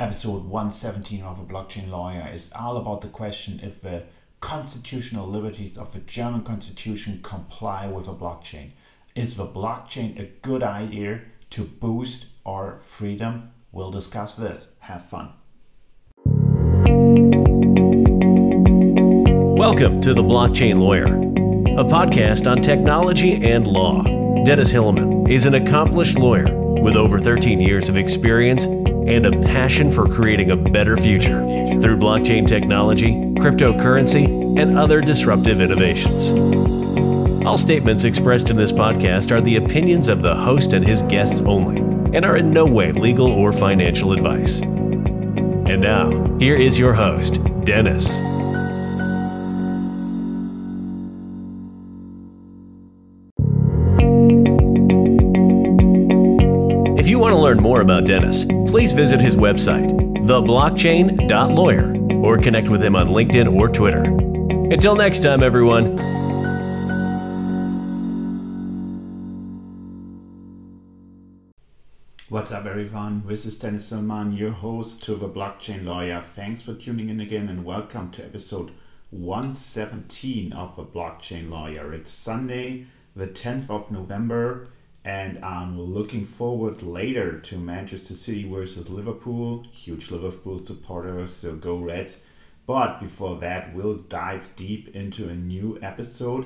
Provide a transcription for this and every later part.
episode 117 of a blockchain lawyer is all about the question if the constitutional liberties of the German constitution comply with a blockchain. Is the blockchain a good idea to boost our freedom? We'll discuss this. Have fun. Welcome to The Blockchain Lawyer, a podcast on technology and law. Dennis Hillemann is an accomplished lawyer with over 13 years of experience and a passion for creating a better future through blockchain technology, cryptocurrency, and other disruptive innovations. All statements expressed in this podcast are the opinions of the host and his guests only and are in no way legal or financial advice. And now, here is your host, Dennis. More about Dennis, please visit his website, theblockchain.lawyer, or connect with him on LinkedIn or Twitter. Until next time, everyone. What's up, everyone? This is Dennis Hillemann, your host to the Blockchain Lawyer. Thanks for tuning in again and welcome to episode 117 of the Blockchain Lawyer. It's Sunday, the 10th of November, and I'm looking forward later to Manchester City versus Liverpool. Huge Liverpool supporter, so go Reds. But before that, we'll dive deep into a new episode.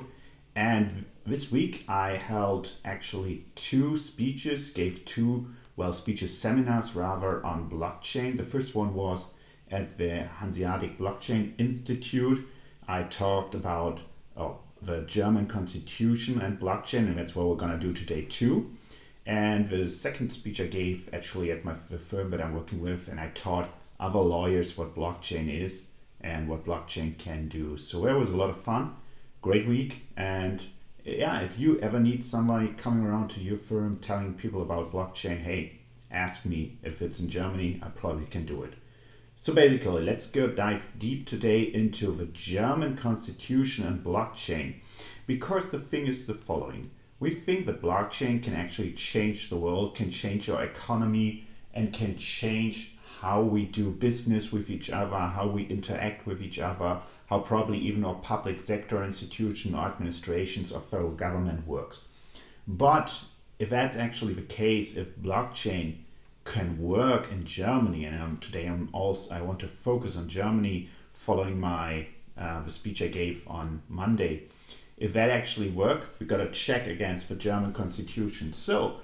And this week, I held actually two speeches, gave two, well, speeches, seminars rather, on blockchain. The first one was at the Hanseatic Blockchain Institute. I talked about, oh, the German constitution and blockchain, and that's what we're gonna do today too. And the second speech I gave actually at my firm that I'm working with, and I taught other lawyers what blockchain is and what blockchain can do. So that was a lot of fun, great week, and yeah, if you ever need somebody coming around to your firm telling people about blockchain, hey, ask me. If it's in Germany, I probably can do it. So basically, let's go dive deep today into the German constitution and blockchain. Because the thing is the following we think that blockchain can actually change the world, can change our economy, and can change how we do business with each other, how we interact with each other, how probably even our public sector institution or administrations or federal government works. But if that's actually the case, if blockchain can work in Germany, and today I'm also I want to focus on Germany following my uh, the speech I gave on Monday. If that actually work, we got to check against the German constitution. So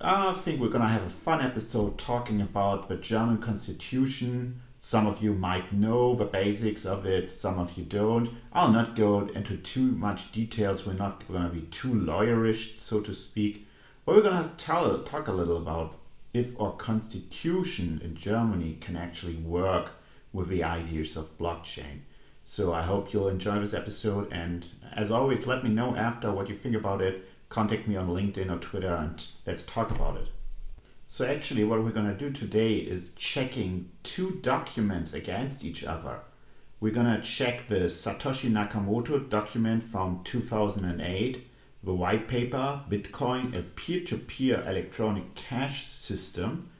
I think we're gonna have a fun episode talking about the German constitution. Some of you might know the basics of it, some of you don't. I'll not go into too much details. We're not gonna be too lawyerish, so to speak. But we're gonna tell, talk a little about if our constitution in Germany can actually work with the ideas of blockchain. So I hope you'll enjoy this episode. And as always, let me know after what you think about it. Contact me on LinkedIn or Twitter and let's talk about it. So actually what we're going to do today is checking two documents against each other. We're going to check the Satoshi Nakamoto document from 2008 the white paper Bitcoin, a peer to peer electronic cash system,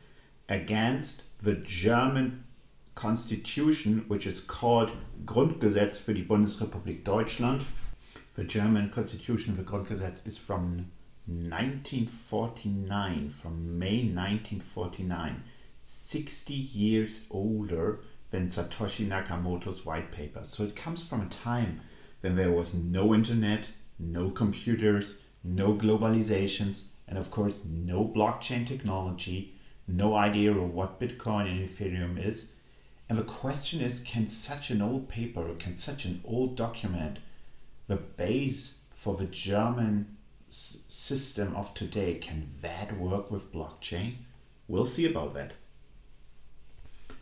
against the German constitution, which is called Grundgesetz für die Bundesrepublik Deutschland. The German constitution, the Grundgesetz, is from 1949, from May 1949, 60 years older than Satoshi Nakamoto's white paper. So it comes from a time when there was no internet, no computers, no globalizations, and of course, no blockchain technology, no idea of what Bitcoin and Ethereum is. And the question is can such an old paper, can such an old document, the base for the German s- system of today, can that work with blockchain? We'll see about that.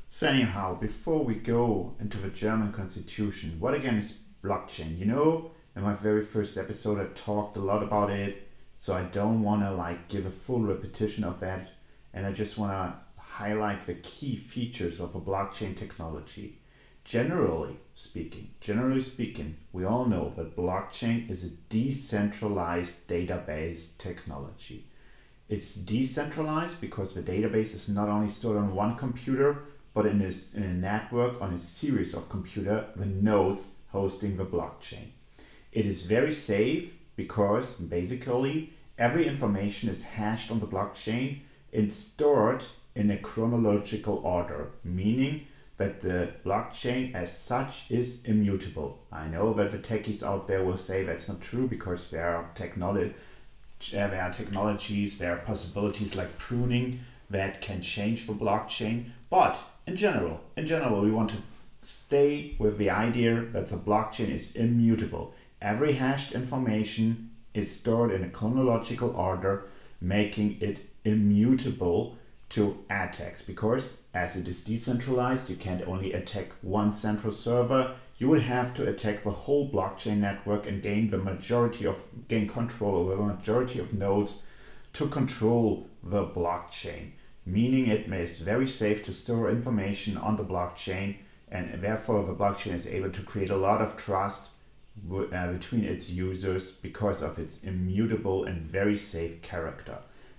So, anyhow, before we go into the German constitution, what again is blockchain? You know, in my very first episode, I talked a lot about it, so I don't want to like give a full repetition of that, and I just want to highlight the key features of a blockchain technology. Generally speaking, generally speaking, we all know that blockchain is a decentralized database technology. It's decentralized because the database is not only stored on one computer, but in, this, in a network on a series of computer, the nodes hosting the blockchain. It is very safe because basically every information is hashed on the blockchain and stored in a chronological order, meaning that the blockchain as such is immutable. I know that the techies out there will say that's not true because there are there are technologies, there are possibilities like pruning that can change the blockchain. But in general, in general, we want to stay with the idea that the blockchain is immutable. Every hashed information is stored in a chronological order, making it immutable to attacks because as it is decentralized, you can't only attack one central server. You will have to attack the whole blockchain network and gain the majority of gain control over the majority of nodes to control the blockchain. Meaning it is very safe to store information on the blockchain and therefore the blockchain is able to create a lot of trust uh, between its users because of its immutable and very safe character.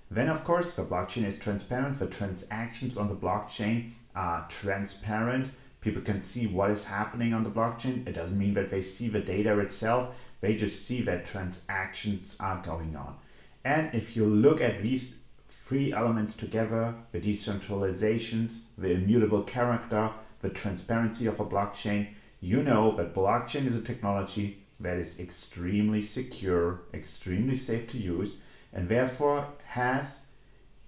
Then, of course, the blockchain is transparent. The transactions on the blockchain are transparent. People can see what is happening on the blockchain. It doesn't mean that they see the data itself, they just see that transactions are going on. And if you look at these three elements together the decentralizations, the immutable character, the transparency of a blockchain you know that blockchain is a technology that is extremely secure, extremely safe to use and therefore has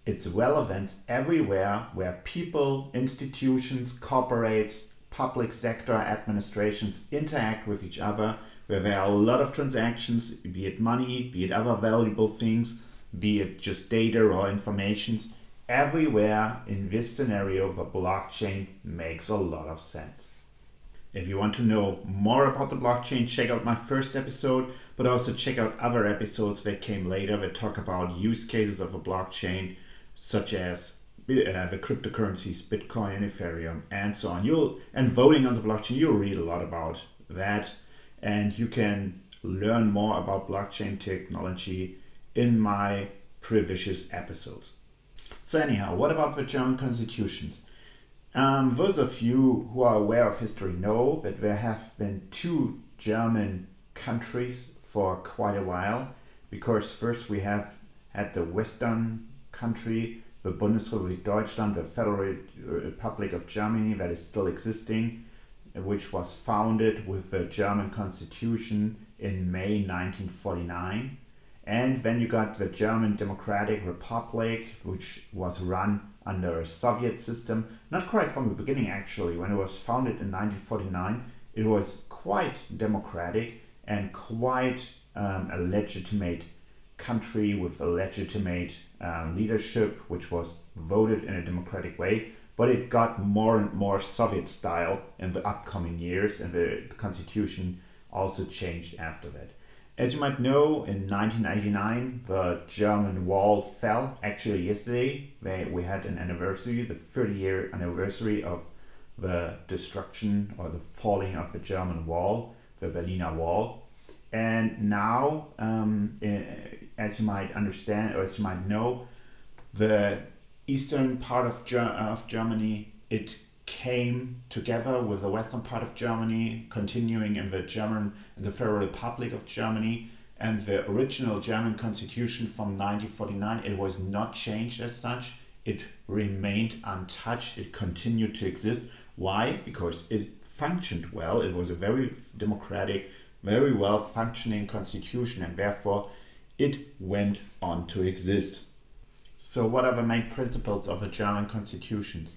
its relevance everywhere where people, institutions, corporates, public sector administrations interact with each other, where there are a lot of transactions, be it money, be it other valuable things, be it just data or informations. Everywhere in this scenario, the blockchain makes a lot of sense. If you want to know more about the blockchain, check out my first episode, but also check out other episodes that came later that talk about use cases of a blockchain, such as uh, the cryptocurrencies, Bitcoin and Ethereum, and so on. You'll and voting on the blockchain, you'll read a lot about that, and you can learn more about blockchain technology in my previous episodes. So anyhow, what about the German constitutions? Um, those of you who are aware of history know that there have been two German countries for quite a while, because first we have had the Western country, the Bundesrepublik Deutschland, the Federal Republic of Germany that is still existing, which was founded with the German Constitution in May 1949. And then you got the German Democratic Republic, which was run under a Soviet system, not quite from the beginning actually. When it was founded in 1949, it was quite democratic and quite um, a legitimate country with a legitimate um, leadership, which was voted in a democratic way. But it got more and more Soviet style in the upcoming years, and the constitution also changed after that. As you might know, in 1989, the German wall fell. Actually, yesterday they, we had an anniversary, the 30 year anniversary of the destruction or the falling of the German wall, the Berliner Wall. And now, um, eh, as you might understand or as you might know, the eastern part of, Ger- of Germany, it came together with the western part of Germany, continuing in the German, the Federal Republic of Germany, and the original German constitution from 1949. It was not changed as such. It remained untouched. It continued to exist. Why? Because it functioned well. It was a very democratic, very well functioning constitution, and therefore it went on to exist. So, what are the main principles of a German constitutions?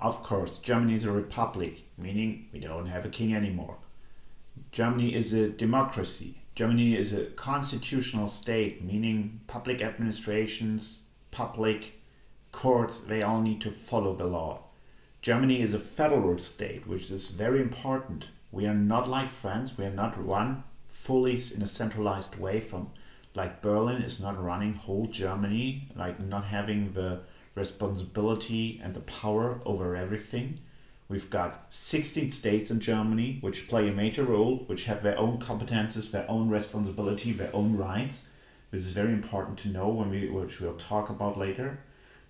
Of course, Germany is a republic, meaning we don't have a king anymore. Germany is a democracy. Germany is a constitutional state, meaning public administrations, public courts, they all need to follow the law. Germany is a federal state, which is very important. We are not like France, we are not run fully in a centralized way from like Berlin is not running whole Germany, like not having the responsibility and the power over everything. We've got 16 states in Germany which play a major role, which have their own competences, their own responsibility, their own rights. This is very important to know when we, which we'll talk about later.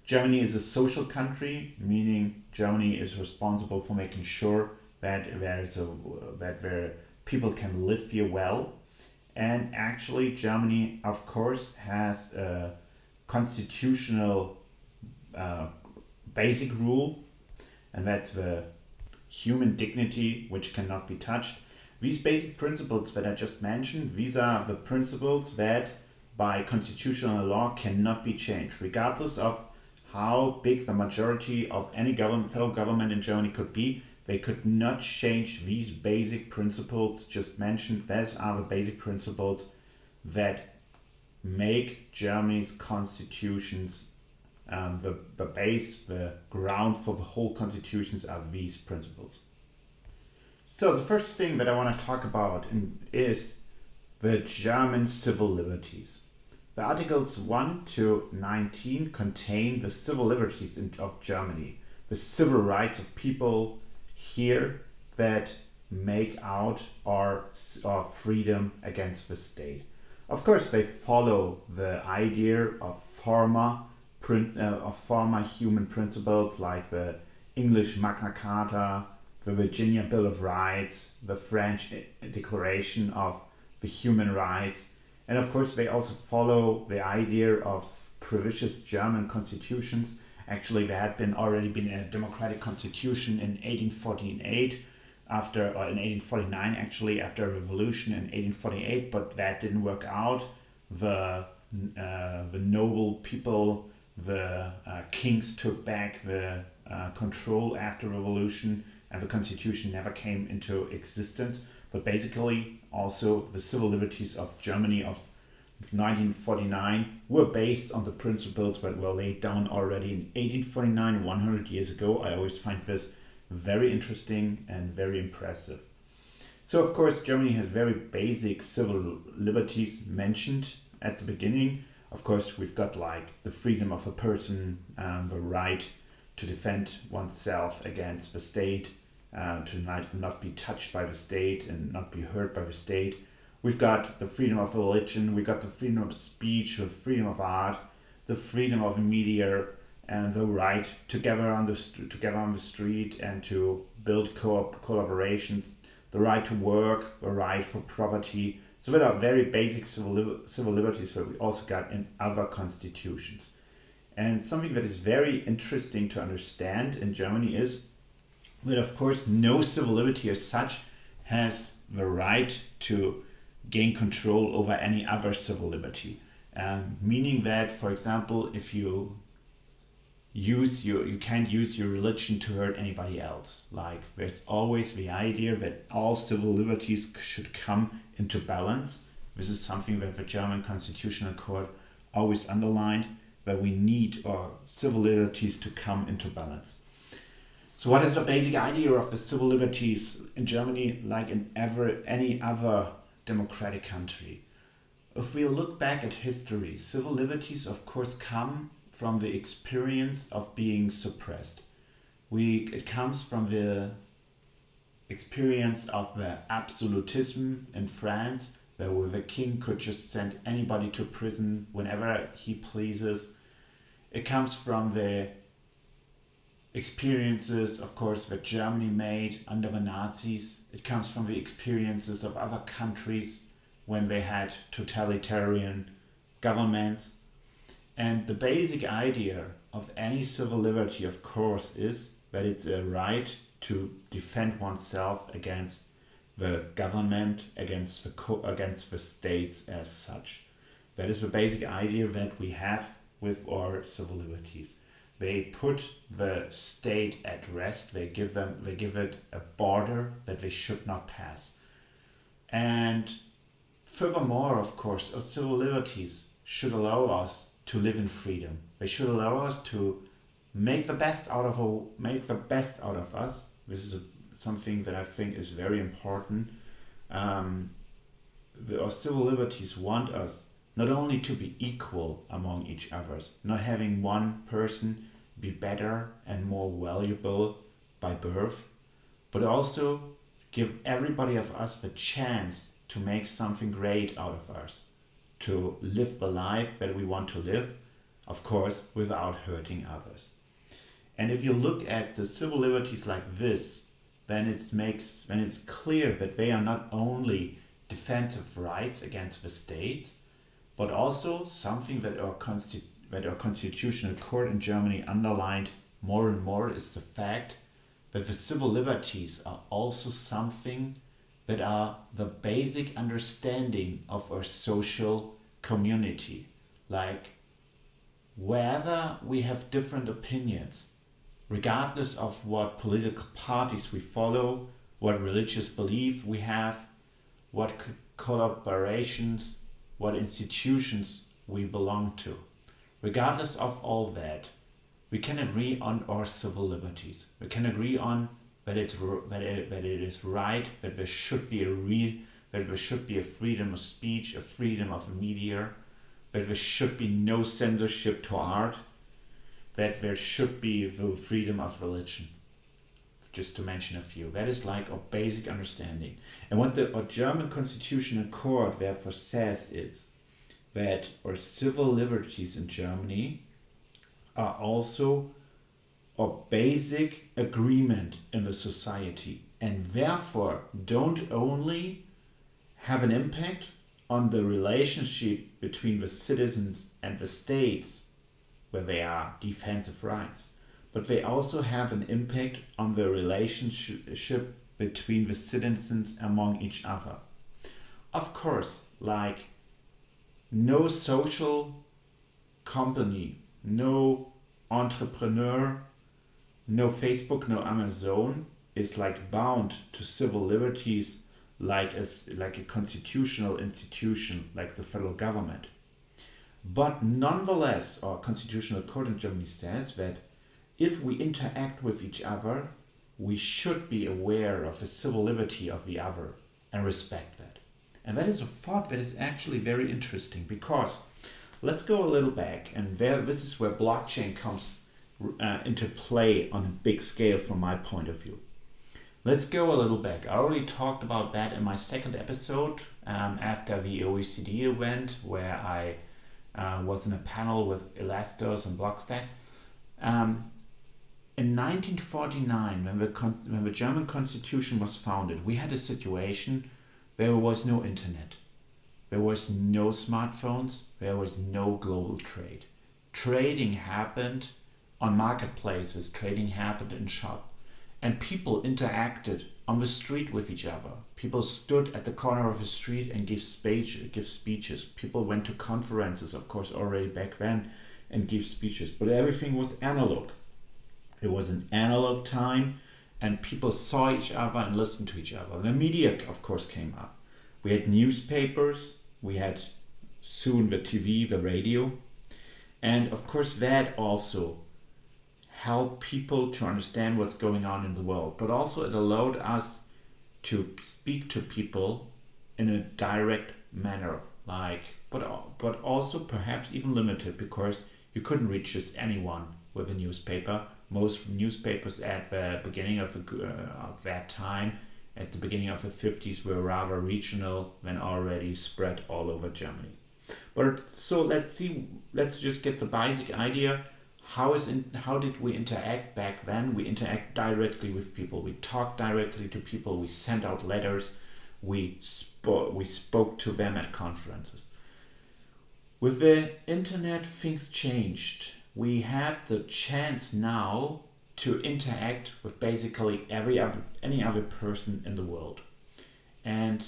Germany is a social country, meaning Germany is responsible for making sure that there's a that where people can live here well. And actually, Germany, of course, has a constitutional uh, basic rule, and that's the human dignity, which cannot be touched. These basic principles that I just mentioned, these are the principles that by constitutional law cannot be changed, regardless of how big the majority of any government, federal government in Germany could be. They could not change these basic principles just mentioned. Those are the basic principles that make Germany's constitutions um, the, the base, the ground for the whole constitutions are these principles. So the first thing that I want to talk about is the German civil liberties. The Articles 1 to 19 contain the civil liberties of Germany, the civil rights of people here that make out our, our freedom against the state. Of course, they follow the idea of uh, of former human principles like the English Magna Carta, the Virginia Bill of Rights, the French Declaration of the Human Rights, and of course they also follow the idea of previous German constitutions. Actually, there had been already been a democratic constitution in 1848 after or in 1849 actually after a revolution in 1848 but that didn't work out the uh, the noble people the uh, kings took back the uh, control after revolution and the constitution never came into existence. But basically, also the civil liberties of Germany of 1949 were based on the principles that were laid down already in 1849, 100 years ago. I always find this very interesting and very impressive. So, of course, Germany has very basic civil liberties mentioned at the beginning. Of course, we've got like the freedom of a person, um, the right to defend oneself against the state, uh, to not, not be touched by the state and not be hurt by the state. We've got the freedom of religion, we've got the freedom of speech, the freedom of art, the freedom of media, and the right to gather on the st- to gather on the street and to build co- collaborations, the right to work, the right for property. So there are very basic civil, li- civil liberties that we also got in other constitutions. And something that is very interesting to understand in Germany is that of course no civil liberty as such has the right to gain control over any other civil liberty. Um, meaning that, for example, if you use your you can't use your religion to hurt anybody else. Like there's always the idea that all civil liberties should come into balance. This is something that the German Constitutional Court always underlined that we need our civil liberties to come into balance. So, what is the basic idea of the civil liberties in Germany, like in ever any other democratic country? If we look back at history, civil liberties, of course, come from the experience of being suppressed. We it comes from the experience of the absolutism in France, where the king could just send anybody to prison whenever he pleases. It comes from the experiences, of course, that Germany made under the Nazis. It comes from the experiences of other countries when they had totalitarian governments. And the basic idea of any civil liberty, of course, is that it's a right to defend oneself against the government, against the co- against the states as such. That is the basic idea that we have with our civil liberties they put the state at rest. They give them they give it a border that they should not pass. And furthermore, of course, our civil liberties should allow us to live in freedom. They should allow us to make the best out of a, make the best out of us. This is a, something that I think is very important. Um, the, our civil liberties want us not only to be equal among each others, not having one person be better and more valuable by birth, but also give everybody of us the chance to make something great out of us. To live the life that we want to live, of course, without hurting others. And if you look at the civil liberties like this, then it makes when it's clear that they are not only defensive rights against the states, but also something that our, consti- that our constitutional court in Germany underlined more and more is the fact that the civil liberties are also something that are the basic understanding of our social community. Like, wherever we have different opinions, regardless of what political parties we follow, what religious belief we have, what collaborations, what institutions we belong to. Regardless of all that, we can agree on our civil liberties. We can agree on that it's that it, that it is right that there should be a re, that there should be a freedom of speech, a freedom of media, that there should be no censorship to art, that there should be the freedom of religion. Just to mention a few. That is like a basic understanding. And what the German Constitutional Court therefore says is that our civil liberties in Germany are also a basic agreement in the society and therefore don't only have an impact on the relationship between the citizens and the states where they are defensive rights but they also have an impact on the relationship between the citizens among each other. Of course like no social company no entrepreneur, no Facebook, no Amazon is like bound to civil liberties like as like a constitutional institution like the federal government. But nonetheless, our constitutional court in Germany says that if we interact with each other, we should be aware of the civil liberty of the other and respect that. And that is a thought that is actually very interesting because Let's go a little back, and there, this is where blockchain comes uh, into play on a big scale from my point of view. Let's go a little back. I already talked about that in my second episode um, after the OECD event, where I uh, was in a panel with Elastos and Blockstack. Um, in 1949, when the, when the German constitution was founded, we had a situation where there was no internet. There was no smartphones, there was no global trade. Trading happened on marketplaces, trading happened in shop, and people interacted on the street with each other. People stood at the corner of the street and give speech, give speeches. People went to conferences, of course, already back then, and give speeches. But everything was analog. It was an analog time, and people saw each other and listened to each other. The media, of course, came up. We had newspapers, we had soon the TV, the radio, and of course that also helped people to understand what's going on in the world, but also it allowed us to speak to people in a direct manner, like but but also perhaps even limited because you couldn't reach just anyone with a newspaper. Most newspapers at the beginning of, uh, of that time at the beginning of the 50s were rather regional than already spread all over Germany. But so let's see, let's just get the basic idea. How is in, how did we interact back then? We interact directly with people. We talked directly to people. We sent out letters. We spoke we spoke to them at conferences. With the internet, things changed. We had the chance now to interact with basically every other, any other person in the world. And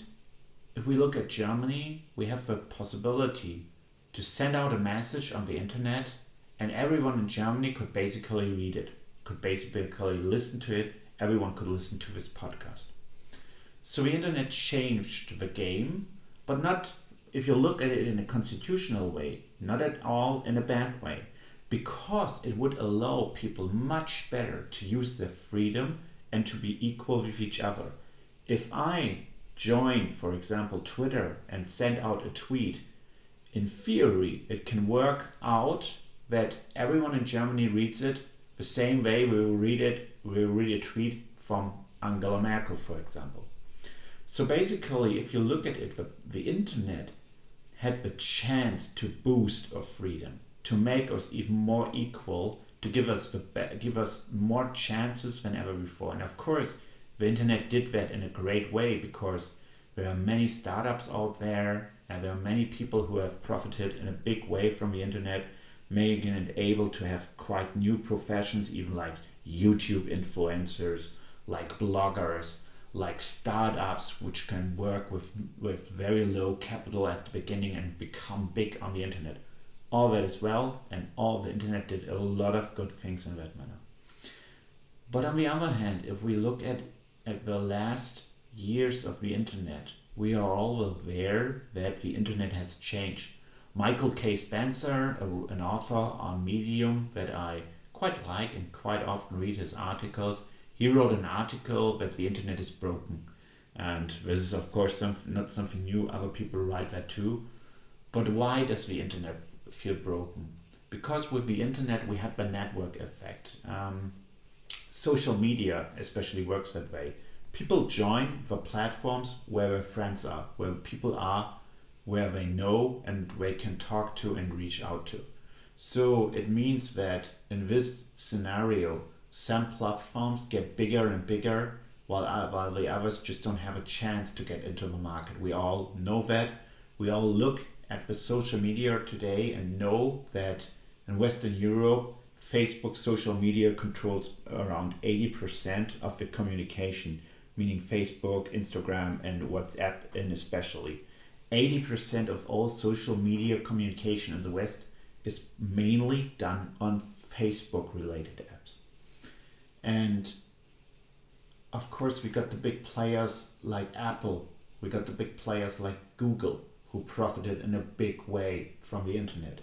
if we look at Germany, we have the possibility to send out a message on the internet and everyone in Germany could basically read it, could basically listen to it, everyone could listen to this podcast. So the internet changed the game, but not if you look at it in a constitutional way, not at all in a bad way because it would allow people much better to use their freedom and to be equal with each other. If I join, for example, Twitter and send out a tweet, in theory, it can work out that everyone in Germany reads it the same way we will read it, we will read a tweet from Angela Merkel, for example. So basically, if you look at it, the, the internet had the chance to boost our freedom, to make us even more equal, to give us the give us more chances than ever before. And of course, the internet did that in a great way because there are many startups out there and there are many people who have profited in a big way from the internet, making it able to have quite new professions, even like YouTube influencers, like bloggers, like startups which can work with with very low capital at the beginning and become big on the internet. All that is well, and all the internet did a lot of good things in that manner. But on the other hand, if we look at at the last years of the internet, we are all aware that the internet has changed. Michael K. Spencer, a, an author on Medium that I quite like and quite often read his articles, he wrote an article that the internet is broken. And this is, of course, some, not something new, other people write that too. But why does the internet feel broken? Because with the internet, we have the network effect. Um, social media especially works that way. People join the platforms where their friends are, where people are, where they know and they can talk to and reach out to. So it means that in this scenario, some platforms get bigger and bigger while, while the others just don't have a chance to get into the market. We all know that. We all look at the social media today and know that in Western Europe, Facebook social media controls around 80% of the communication, meaning Facebook, Instagram, and WhatsApp, and especially. 80% of all social media communication in the West is mainly done on Facebook related apps. And of course, we got the big players like Apple, we got the big players like Google, who profited in a big way from the internet.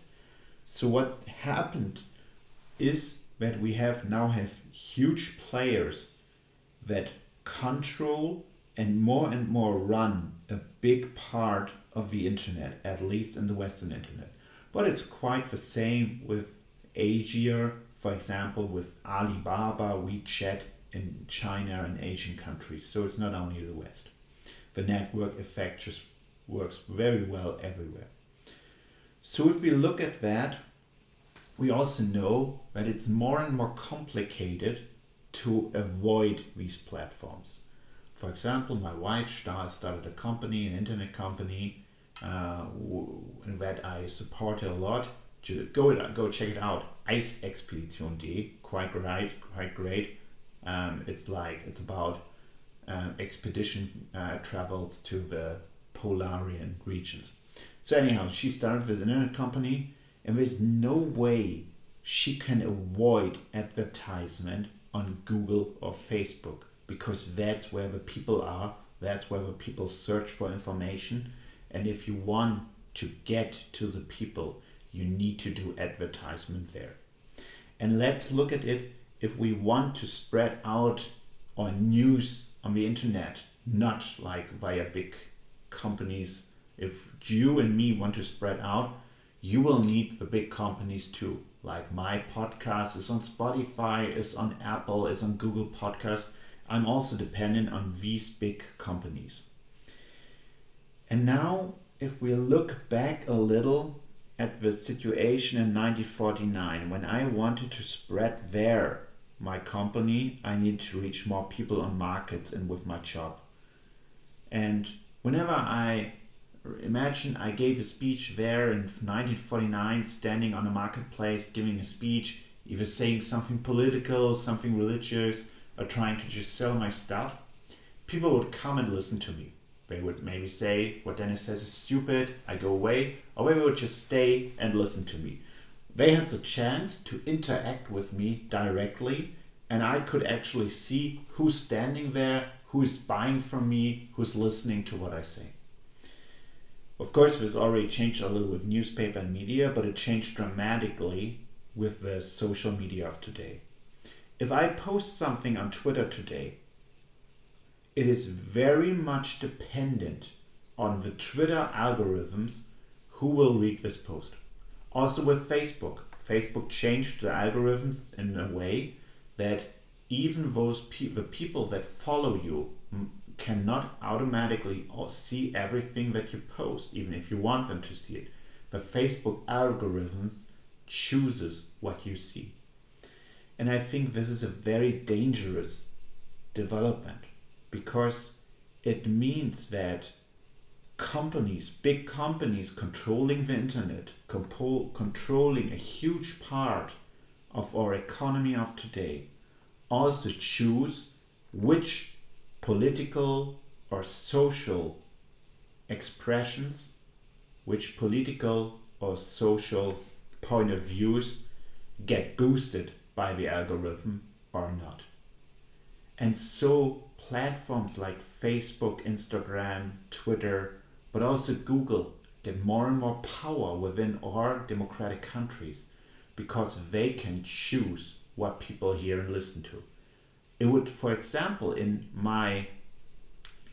So, what happened is that we have now have huge players that control and more and more run a big part of the internet, at least in the Western internet. But it's quite the same with Asia, for example, with Alibaba, WeChat in China and Asian countries. So it's not only the West. The network effect just works very well everywhere. So if we look at that, we also know that it's more and more complicated to avoid these platforms. For example, my wife started a company, an internet company, uh, that I support a lot. Go go check it out. IceExpedition.de, quite great, quite great. Um, it's like it's about um, expedition uh, travels to the Polarian regions. So anyhow, she started with an internet company, and there's no way she can avoid advertisement on Google or Facebook because that's where the people are, that's where the people search for information. And if you want to get to the people, you need to do advertisement there. And let's look at it if we want to spread out our news on the internet, not like via big companies. If you and me want to spread out, you will need the big companies too. Like my podcast is on Spotify, is on Apple, is on Google Podcast. I'm also dependent on these big companies. And now, if we look back a little at the situation in 1949, when I wanted to spread there my company, I needed to reach more people on markets and with my job. And whenever I imagine I gave a speech there in 1949, standing on a marketplace, giving a speech, either saying something political, something religious, or trying to just sell my stuff, people would come and listen to me. They would maybe say, What Dennis says is stupid, I go away, or they would just stay and listen to me. They had the chance to interact with me directly, and I could actually see who's standing there, who's buying from me, who's listening to what I say. Of course, this already changed a little with newspaper and media, but it changed dramatically with the social media of today. If I post something on Twitter today, it is very much dependent on the Twitter algorithms who will read this post. Also with Facebook. Facebook changed the algorithms in a way that even those pe- the people that follow you cannot automatically see everything that you post, even if you want them to see it. The Facebook algorithms chooses what you see. And I think this is a very dangerous development because it means that companies, big companies controlling the internet, compo- controlling a huge part of our economy of today, also choose which political or social expressions, which political or social point of views get boosted by the algorithm or not. And so platforms like Facebook, Instagram, Twitter, but also Google get more and more power within our democratic countries because they can choose what people hear and listen to. It would, for example, in my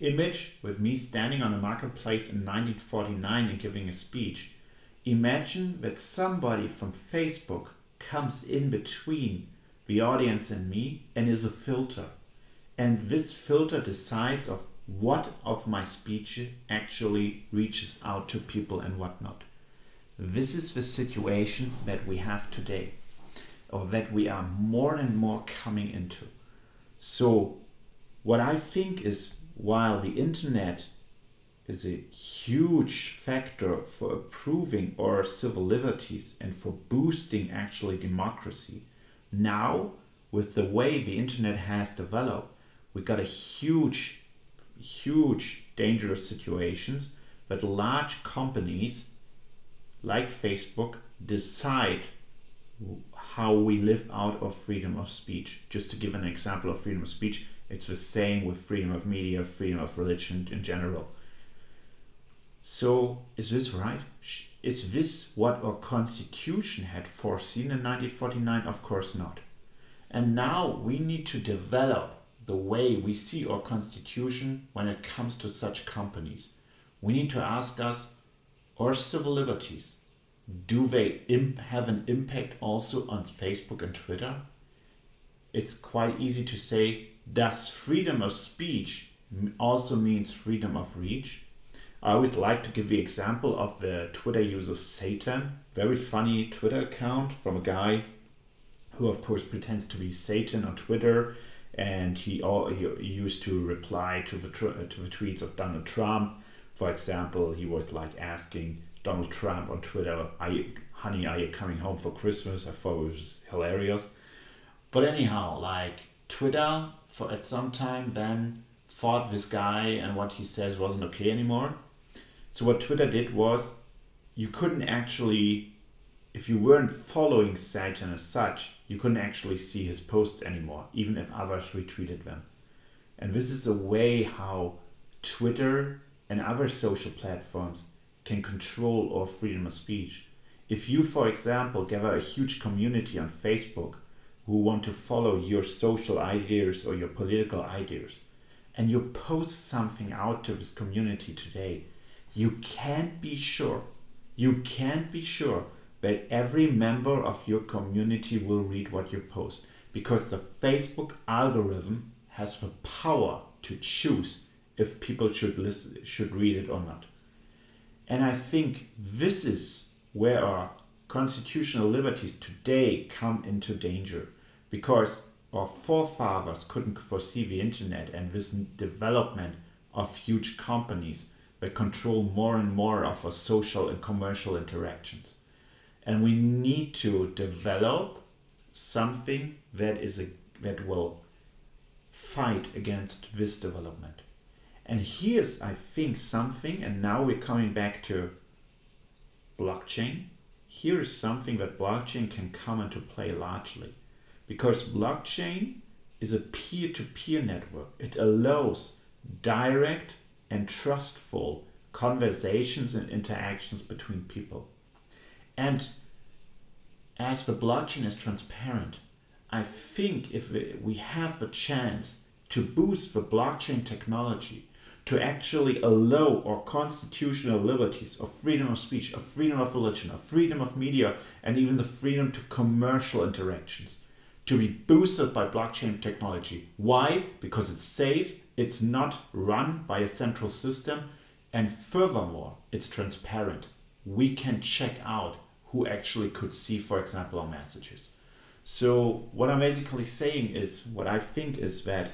image with me standing on a marketplace in 1949 and giving a speech, imagine that somebody from Facebook comes in between the audience and me and is a filter. And this filter decides of what of my speech actually reaches out to people and what not. This is the situation that we have today, or that we are more and more coming into. So, what I think is while the internet is a huge factor for improving our civil liberties and for boosting actually democracy, now with the way the internet has developed, we got a huge, huge dangerous situations that large companies like Facebook decide how we live out of freedom of speech. Just to give an example of freedom of speech, it's the same with freedom of media, freedom of religion in general. So, is this right? Is this what our constitution had foreseen in 1949? Of course not. And now we need to develop the way we see our constitution when it comes to such companies. We need to ask us, our civil liberties, do they have an impact also on Facebook and Twitter? It's quite easy to say, does freedom of speech also means freedom of reach? I always like to give the example of the Twitter user Satan, very funny Twitter account from a guy who, of course, pretends to be Satan on Twitter, and he, all, he used to reply to the uh, to the tweets of Donald Trump. For example, he was like asking Donald Trump on Twitter, "Are you, honey, are you coming home for Christmas?" I thought it was hilarious. But anyhow, like Twitter for at some time then thought this guy and what he says wasn't okay anymore. So what Twitter did was you couldn't actually if you weren't following Satan as such, you couldn't actually see his posts anymore, even if others retweeted them. And this is a way how Twitter and other social platforms can control our freedom of speech. If you, for example, gather a huge community on Facebook who want to follow your social ideas or your political ideas, and you post something out to this community today, you can't be sure, you can't be sure that every member of your community will read what you post because the Facebook algorithm has the power to choose if people should listen should read it or not. And I think this is where our constitutional liberties today come into danger because our forefathers couldn't foresee the internet and this development of huge companies control more and more of our social and commercial interactions. And we need to develop something that is a, that will fight against this development. And here's, I think, something, and now we're coming back to blockchain. Here is something that blockchain can come into play largely. Because blockchain is a peer to peer network, it allows direct and trustful conversations and interactions between people. And as the blockchain is transparent, I think if we have a chance to boost the blockchain technology to actually allow our constitutional liberties of freedom of speech, of freedom of religion, of freedom of media, and even the freedom to commercial interactions to be boosted by blockchain technology. Why? Because it's safe, it's not run by a central system, and furthermore, it's transparent. We can check out who actually could see, for example, our messages. So, what I'm basically saying is what I think is that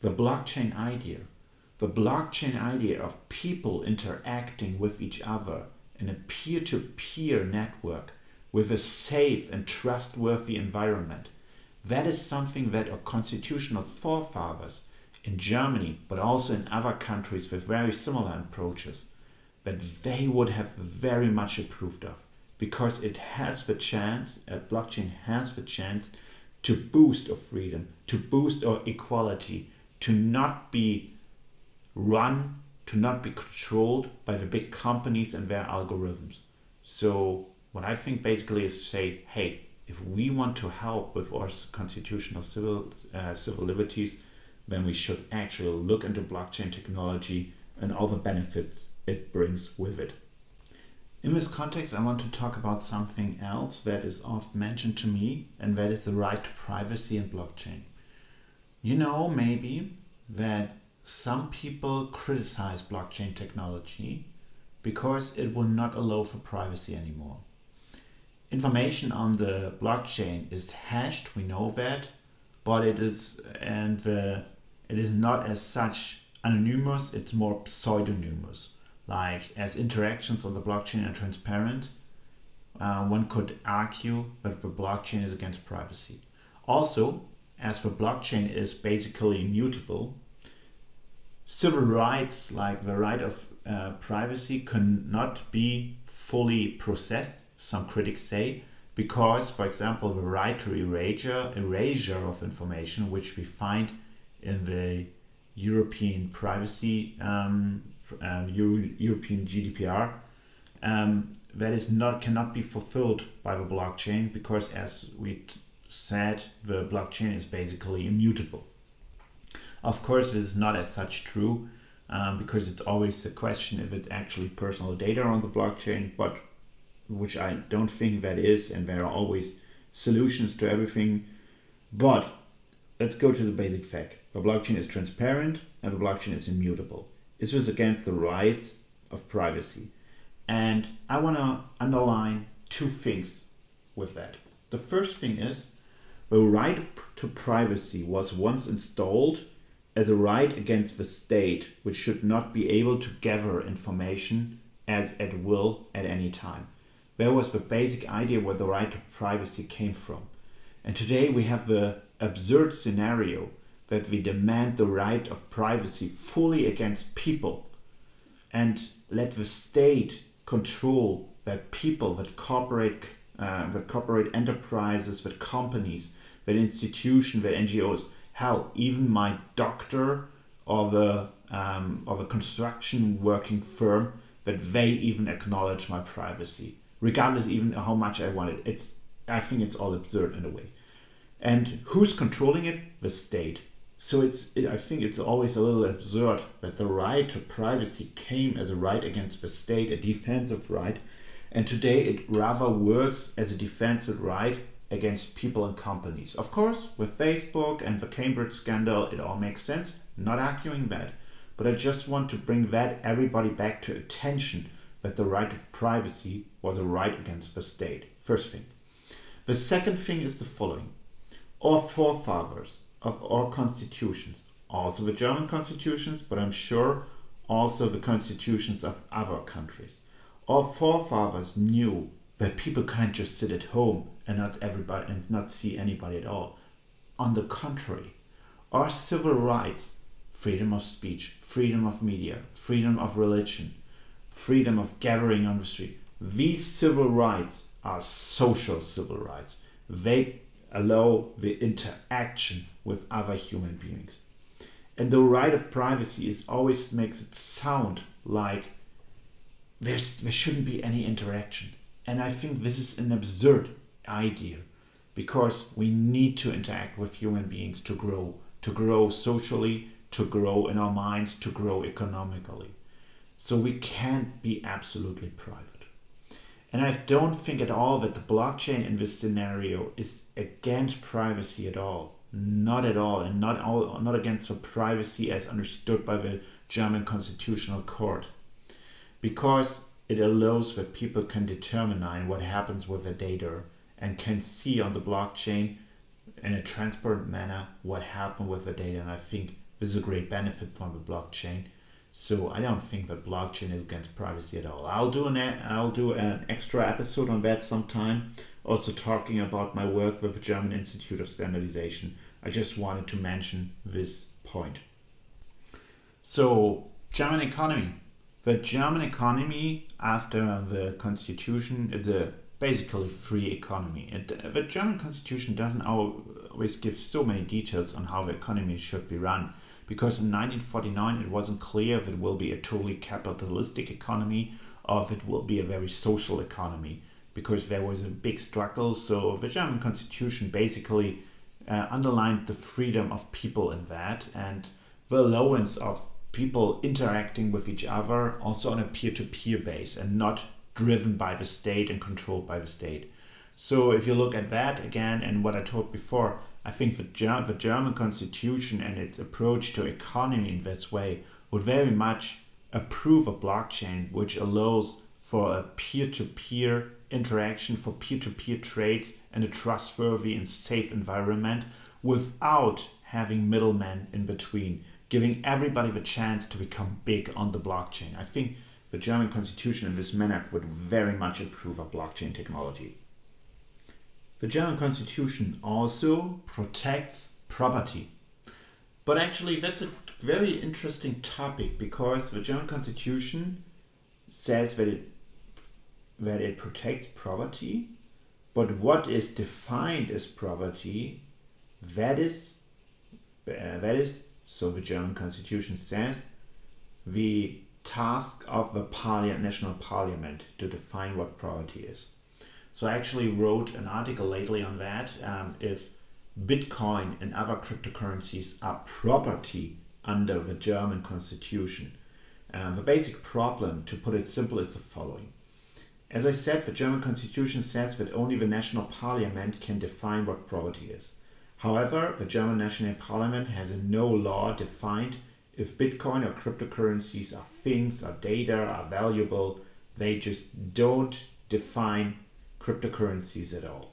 the blockchain idea, the blockchain idea of people interacting with each other in a peer to peer network with a safe and trustworthy environment that is something that our constitutional forefathers in Germany, but also in other countries with very similar approaches, that they would have very much approved of because it has the chance, a blockchain has the chance to boost our freedom, to boost our equality, to not be run, to not be controlled by the big companies and their algorithms. So what I think basically is to say, hey, if we want to help with our constitutional civil uh, civil liberties, then we should actually look into blockchain technology and all the benefits it brings with it. In this context, I want to talk about something else that is often mentioned to me, and that is the right to privacy in blockchain. You know, maybe that some people criticize blockchain technology because it will not allow for privacy anymore information on the blockchain is hashed. We know that, but it is and the, it is not as such anonymous. It's more pseudonymous. Like as interactions on the blockchain are transparent, uh, one could argue that the blockchain is against privacy. Also, as the blockchain is basically immutable, civil rights like the right of uh, privacy cannot be fully processed some critics say, because, for example, the right to erasure, erasure of information, which we find in the European privacy, um, uh, Euro European GDPR, um, that is not cannot be fulfilled by the blockchain because, as we said, the blockchain is basically immutable. Of course, this is not as such true um, because it's always a question if it's actually personal data on the blockchain, but which I don't think that is, and there are always solutions to everything. But let's go to the basic fact. The blockchain is transparent and the blockchain is immutable. This is against the rights of privacy. And I want to underline two things with that. The first thing is the right to privacy was once installed as a right against the state, which should not be able to gather information as at will at any time. Where was the basic idea where the right to privacy came from. And today we have the absurd scenario that we demand the right of privacy fully against people and let the state control that people, that corporate, uh, that corporate enterprises, that companies, that institutions, that NGOs, hell, even my doctor or the um, of a construction working firm, that they even acknowledge my privacy regardless even how much I want it. It's I think it's all absurd in a way. And who's controlling it? The state. So it's I think it's always a little absurd that the right to privacy came as a right against the state, a defensive right, and today it rather works as a defensive right against people and companies. Of course, with Facebook and the Cambridge scandal, it all makes sense. Not arguing that. But I just want to bring that everybody back to attention that the right of privacy was a right against the state. First thing. The second thing is the following. Our forefathers of all constitutions, also the German constitutions, but I'm sure also the constitutions of other countries. Our forefathers knew that people can't just sit at home and not everybody and not see anybody at all. On the contrary, our civil rights, freedom of speech, freedom of media, freedom of religion, freedom of gathering on the street. These civil rights are social civil rights. They allow the interaction with other human beings. And the right of privacy is always makes it sound like there's, there shouldn't be any interaction. And I think this is an absurd idea because we need to interact with human beings to grow, to grow socially, to grow in our minds, to grow economically. So we can't be absolutely private. And I don't think at all that the blockchain in this scenario is against privacy at all. Not at all, and not all, not against the privacy as understood by the German Constitutional Court, because it allows that people can determine what happens with the data and can see on the blockchain in a transparent manner what happened with the data. And I think this is a great benefit from the blockchain. So I don't think that blockchain is against privacy at all. I'll do an I'll do an extra episode on that sometime. Also talking about my work with the German Institute of Standardization. I just wanted to mention this point. So German economy. The German economy after the constitution is a basically free economy. And the German constitution doesn't always give so many details on how the economy should be run because in 1949 it wasn't clear if it will be a totally capitalistic economy or if it will be a very social economy because there was a big struggle. So the German constitution basically uh, underlined the freedom of people in that and the allowance of people interacting with each other also on a peer-to-peer base and not driven by the state and controlled by the state. So if you look at that again and what I told before, I think the, Ger- the German constitution and its approach to economy in this way would very much approve a blockchain which allows for a peer-to-peer interaction for peer-to-peer trades and a trustworthy and safe environment without having middlemen in between, giving everybody the chance to become big on the blockchain. I think the German constitution in this manner would very much approve of blockchain technology. The German constitution also protects property. But actually, that's a very interesting topic because the German constitution says that it that it protects property, but what is defined as property, that is, uh, that is, so the German constitution says, the task of the parliament, national parliament to define what property is. So I actually wrote an article lately on that. Um, if Bitcoin and other cryptocurrencies are property under the German constitution. Um, the basic problem, to put it simple, is the following. As I said, the German constitution says that only the national parliament can define what property is. However, the German national parliament has no law defined if Bitcoin or cryptocurrencies are things, are data, are valuable, they just don't define cryptocurrencies at all.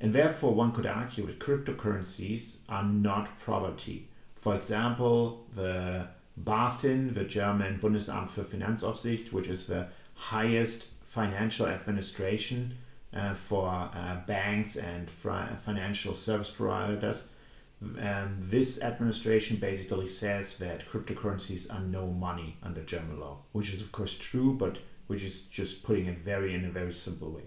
And therefore, one could argue that cryptocurrencies are not property. For example, the BaFin, the German Bundesamt für Finanzaufsicht, which is the highest financial administration uh, for uh, banks and financial service providers, um, this administration basically says that cryptocurrencies are no money under German law, which is of course true, but which is just putting it very in a very simple way.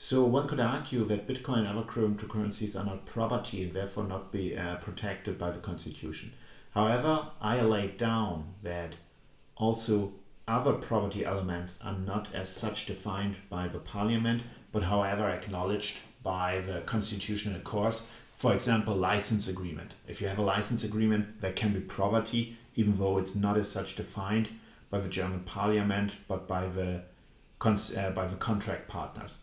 So one could argue that Bitcoin and other cryptocurrencies are not property and therefore not be uh, protected by the constitution. However, I laid down that also other property elements are not as such defined by the parliament, but however acknowledged by the constitutional courts for example, license agreement. If you have a license agreement, that can be property, even though it's not as such defined by the German parliament, but by the, uh, by the contract partners.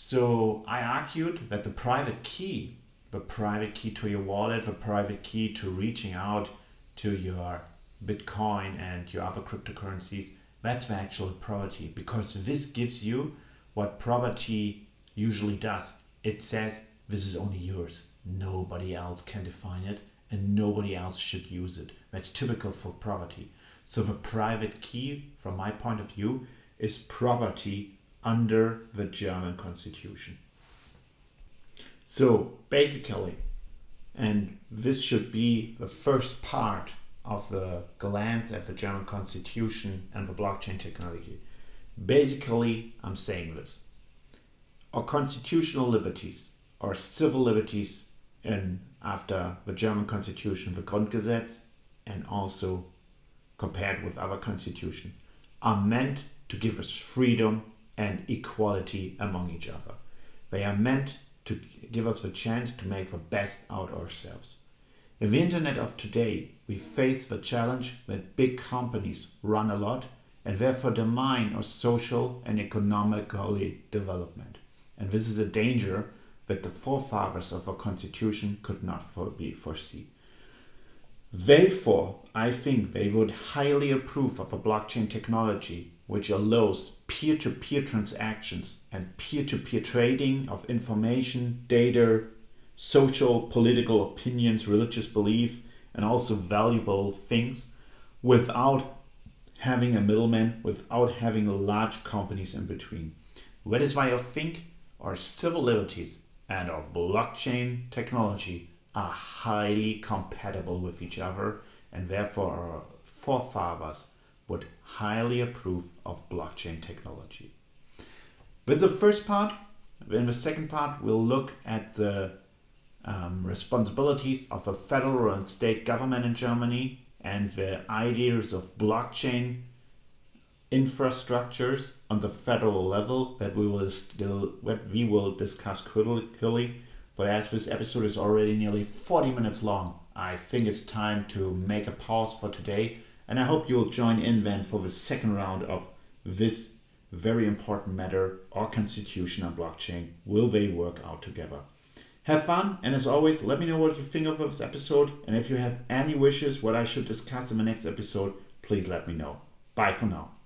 So I argued that the private key, the private key to your wallet, the private key to reaching out to your Bitcoin and your other cryptocurrencies, that's the actual property because this gives you what property usually does. It says this is only yours. Nobody else can define it and nobody else should use it. That's typical for property. So the private key, from my point of view, is property under the German constitution. So basically, and this should be the first part of the glance at the German constitution and the blockchain technology. Basically, I'm saying this. Our constitutional liberties, our civil liberties in after the German constitution, the Grundgesetz, and also compared with other constitutions, are meant to give us freedom and equality among each other. They are meant to give us the chance to make the best out ourselves. In the internet of today, we face the challenge that big companies run a lot and therefore undermine our social and economically development. And this is a danger that the forefathers of our constitution could not be foresee. Therefore, I think they would highly approve of a blockchain technology which allows peer to peer transactions and peer to peer trading of information, data, social, political opinions, religious belief, and also valuable things without having a middleman, without having large companies in between. That is why I think our civil liberties and our blockchain technology are highly compatible with each other and therefore our forefathers would highly approve of blockchain technology. With the first part, in the second part, we'll look at the um, responsibilities of a federal and state government in Germany and the ideas of blockchain infrastructures on the federal level that we will still that we will discuss quickly. But as this episode is already nearly 40 minutes long, I think it's time to make a pause for today. And I hope you'll join in then for the second round of this very important matter our constitution and blockchain. Will they work out together? Have fun, and as always, let me know what you think of this episode. And if you have any wishes what I should discuss in the next episode, please let me know. Bye for now.